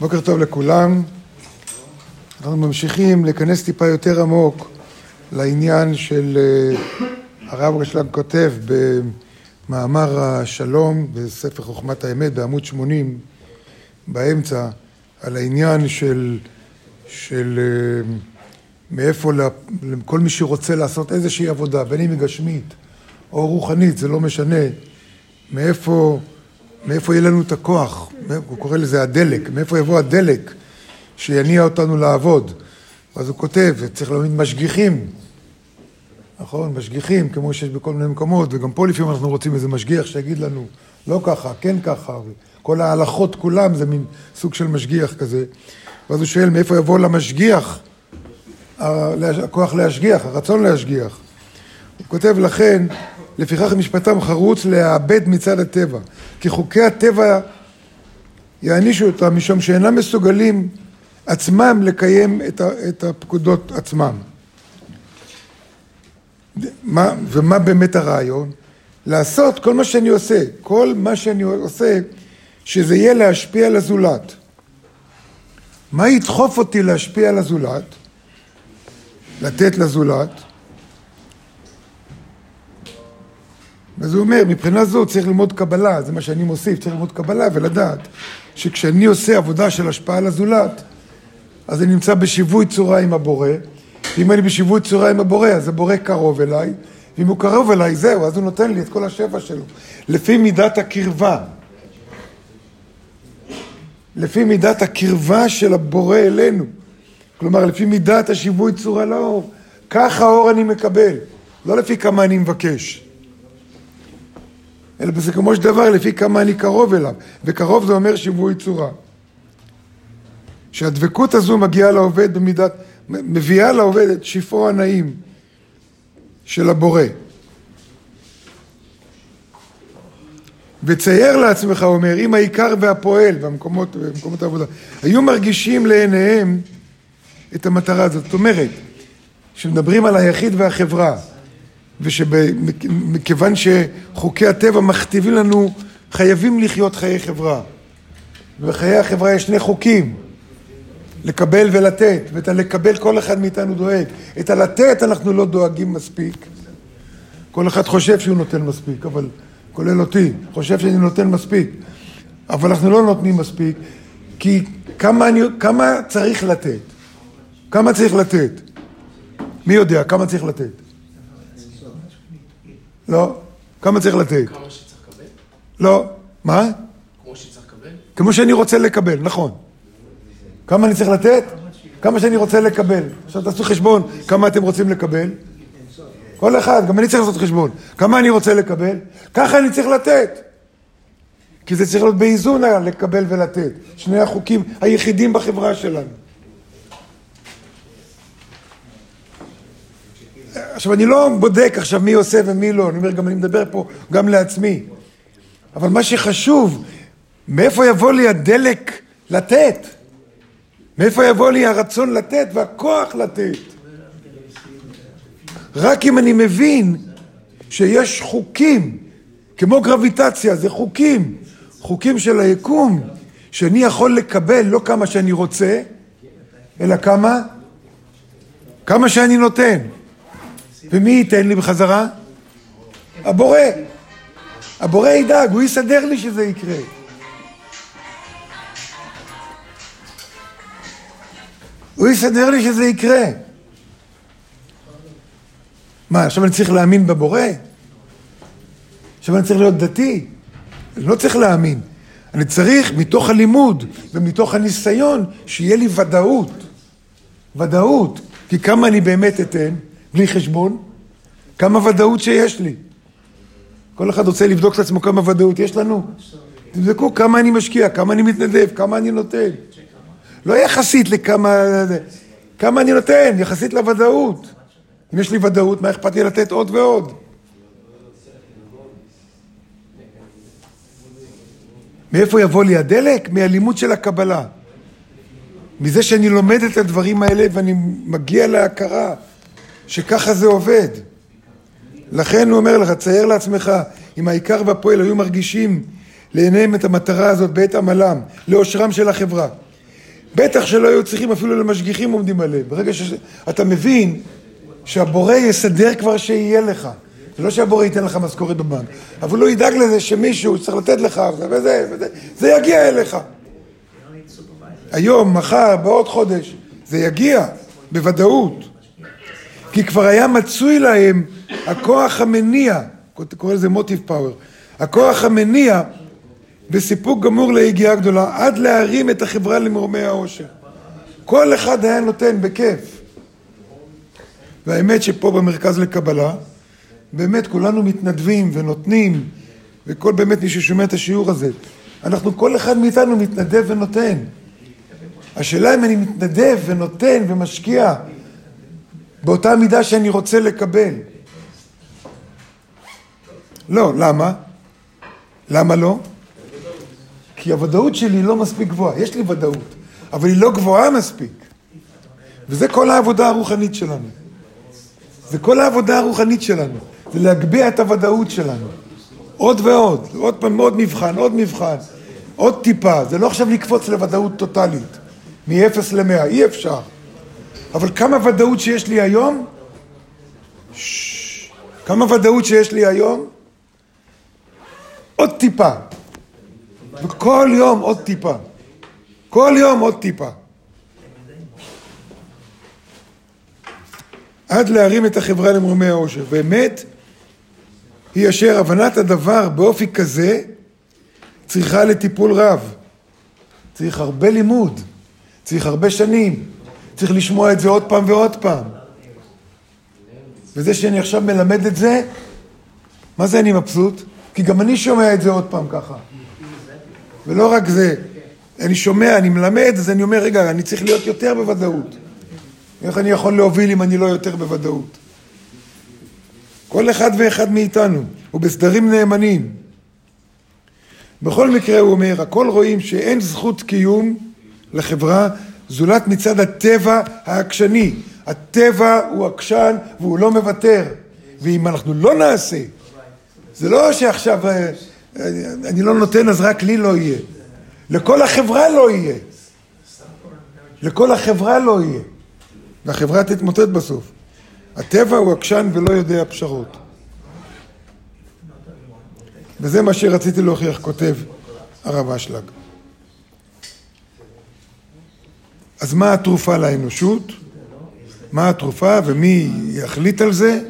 בוקר טוב לכולם. אנחנו ממשיכים להיכנס טיפה יותר עמוק לעניין של אה, הרב רשל"ג כותב במאמר השלום בספר חוכמת האמת בעמוד 80 באמצע על העניין של, של אה, מאיפה לכל מי שרוצה לעשות איזושהי עבודה, בין אם היא גשמית או רוחנית, זה לא משנה, מאיפה, מאיפה יהיה לנו את הכוח, הוא קורא לזה הדלק, מאיפה יבוא הדלק שיניע אותנו לעבוד. אז הוא כותב, צריך להעמיד משגיחים, נכון? משגיחים, כמו שיש בכל מיני מקומות, וגם פה לפעמים אנחנו רוצים איזה משגיח שיגיד לנו, לא ככה, כן ככה, כל ההלכות כולם זה מין סוג של משגיח כזה. ואז הוא שואל, מאיפה יבוא למשגיח הכוח להשגיח, הרצון להשגיח. הוא כותב, לכן, לפיכך משפטם חרוץ להאבד מצד הטבע, כי חוקי הטבע יענישו אותם משום שאינם מסוגלים עצמם לקיים את הפקודות עצמם. מה, ומה באמת הרעיון? לעשות כל מה שאני עושה, כל מה שאני עושה, שזה יהיה להשפיע על הזולת. מה ידחוף אותי להשפיע על הזולת? לתת לזולת? אז הוא אומר, מבחינה זו צריך ללמוד קבלה, זה מה שאני מוסיף, צריך ללמוד קבלה ולדעת שכשאני עושה עבודה של השפעה על הזולת, אז אני נמצא בשיווי צורה עם הבורא, ואם אני בשיווי צורה עם הבורא, אז הבורא קרוב אליי, ואם הוא קרוב אליי, זהו, אז הוא נותן לי את כל השפע שלו. לפי מידת הקרבה. לפי מידת הקרבה של הבורא אלינו. כלומר, לפי מידת השיווי צורה לאור. ככה אור אני מקבל, לא לפי כמה אני מבקש. אלא בסיכומו של דבר לפי כמה אני קרוב אליו, וקרוב זה אומר שיווי צורה. שהדבקות הזו מגיעה לעובד במידת, מביאה לעובד את שפעו הנעים של הבורא. וצייר לעצמך, הוא אומר, אם העיקר והפועל במקומות, במקומות העבודה, היו מרגישים לעיניהם את המטרה הזאת. זאת אומרת, כשמדברים על היחיד והחברה, ושמכיוון שחוקי הטבע מכתיבים לנו, חייבים לחיות חיי חברה. ובחיי החברה יש שני חוקים, לקבל ולתת, ואת הלקבל כל אחד מאיתנו דואג. את הלתת אנחנו לא דואגים מספיק. כל אחד חושב שהוא נותן מספיק, אבל כולל אותי, חושב שאני נותן מספיק. אבל אנחנו לא נותנים מספיק, כי כמה, אני, כמה צריך לתת? כמה צריך לתת? מי יודע כמה צריך לתת? לא. כמה צריך לתת? כמה שצריך לקבל? לא. מה? כמו שצריך לקבל? כמו שאני רוצה לקבל, נכון. כמה אני צריך לתת? כמה שאני רוצה לקבל. עכשיו תעשו חשבון כמה אתם רוצים לקבל. כל אחד, גם אני צריך לעשות חשבון. כמה אני רוצה לקבל? ככה אני צריך לתת. כי זה צריך להיות באיזון לקבל ולתת. שני החוקים היחידים בחברה שלנו. עכשיו, אני לא בודק עכשיו מי עושה ומי לא, אני אומר, גם אני מדבר פה גם לעצמי. אבל מה שחשוב, מאיפה יבוא לי הדלק לתת? מאיפה יבוא לי הרצון לתת והכוח לתת? רק אם אני מבין שיש חוקים, כמו גרביטציה, זה חוקים, חוקים של היקום, שאני יכול לקבל לא כמה שאני רוצה, אלא כמה? כמה שאני נותן. ומי ייתן לי בחזרה? הבורא. הבורא ידאג, הוא יסדר לי שזה יקרה. הוא יסדר לי שזה יקרה. מה, עכשיו אני צריך להאמין בבורא? עכשיו אני צריך להיות דתי? אני לא צריך להאמין. אני צריך, מתוך הלימוד ומתוך הניסיון, שיהיה לי ודאות. ודאות. כי כמה אני באמת אתן? בלי חשבון, כמה ודאות שיש לי. כל אחד רוצה לבדוק את עצמו כמה ודאות יש לנו. תבדקו כמה אני משקיע, כמה אני מתנדב, כמה אני נותן. לא יחסית לכמה... כמה אני נותן, יחסית לוודאות. אם יש לי ודאות, מה אכפת לי לתת עוד ועוד? מאיפה יבוא לי הדלק? מהלימוד של הקבלה. מזה שאני לומד את הדברים האלה ואני מגיע להכרה. שככה זה עובד. לכן הוא אומר לך, צייר לעצמך, אם העיקר והפועל היו מרגישים לעיניהם את המטרה הזאת בעת עמלם, לאושרם של החברה. בטח שלא היו צריכים אפילו למשגיחים עומדים עליהם. ברגע שאתה מבין שהבורא יסדר כבר שיהיה לך. זה לא שהבורא ייתן לך משכורת בבנק, אבל הוא ידאג לזה שמישהו צריך לתת לך וזה וזה, זה יגיע אליך. היום, מחר, בעוד חודש, זה יגיע, בוודאות. כי כבר היה מצוי להם הכוח המניע, קורא לזה מוטיב פאוור, הכוח המניע בסיפוק גמור ליגיעה גדולה, עד להרים את החברה למרומי העושר. כל אחד היה נותן בכיף. והאמת שפה במרכז לקבלה, באמת כולנו מתנדבים ונותנים, וכל באמת מי ששומע את השיעור הזה, אנחנו, כל אחד מאיתנו מתנדב ונותן. השאלה אם אני מתנדב ונותן ומשקיע באותה מידה שאני רוצה לקבל. לא, למה? למה לא? כי הוודאות שלי לא מספיק גבוהה. יש לי ודאות, אבל היא לא גבוהה מספיק. וזה כל העבודה הרוחנית שלנו. זה כל העבודה הרוחנית שלנו. זה להגביה את הוודאות שלנו. עוד ועוד, עוד פעם עוד מבחן, עוד מבחן, עוד טיפה. זה לא עכשיו לקפוץ לוודאות טוטאלית, מ-0 ל-100, אי אפשר. אבל כמה ודאות שיש לי היום? כמה ודאות שיש לי היום? עוד טיפה. וכל יום עוד טיפה. כל יום עוד טיפה. עד להרים את החברה למרומי העושר. באמת, היא אשר הבנת הדבר באופי כזה צריכה לטיפול רב. צריך הרבה לימוד, צריך הרבה שנים, צריך לשמוע את זה עוד פעם ועוד פעם. וזה שאני עכשיו מלמד את זה, מה זה אני מבסוט? כי גם אני שומע את זה עוד פעם ככה. ולא רק זה, אני שומע, אני מלמד, אז אני אומר, רגע, אני צריך להיות יותר בוודאות. איך אני יכול להוביל אם אני לא יותר בוודאות? כל אחד ואחד מאיתנו, הוא בסדרים נאמנים. בכל מקרה, הוא אומר, הכל רואים שאין זכות קיום לחברה זולת מצד הטבע העקשני. הטבע הוא עקשן והוא לא מוותר. ואם אנחנו לא נעשה, זה לא שעכשיו אה, אני לא נותן אז רק לי לא יהיה. לכל החברה לא יהיה. לכל החברה לא יהיה. והחברה תתמוטט בסוף. הטבע הוא עקשן ולא יודע פשרות. וזה מה שרציתי להוכיח, כותב הרב אשלג. אז מה התרופה לאנושות? מה התרופה ומי יחליט על זה?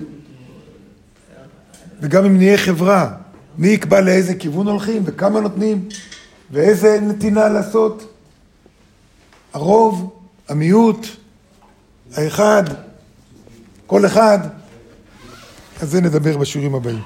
וגם אם נהיה חברה, מי יקבע לאיזה כיוון הולכים וכמה נותנים ואיזה נתינה לעשות? הרוב, המיעוט, האחד, כל אחד. על זה נדבר בשיעורים הבאים.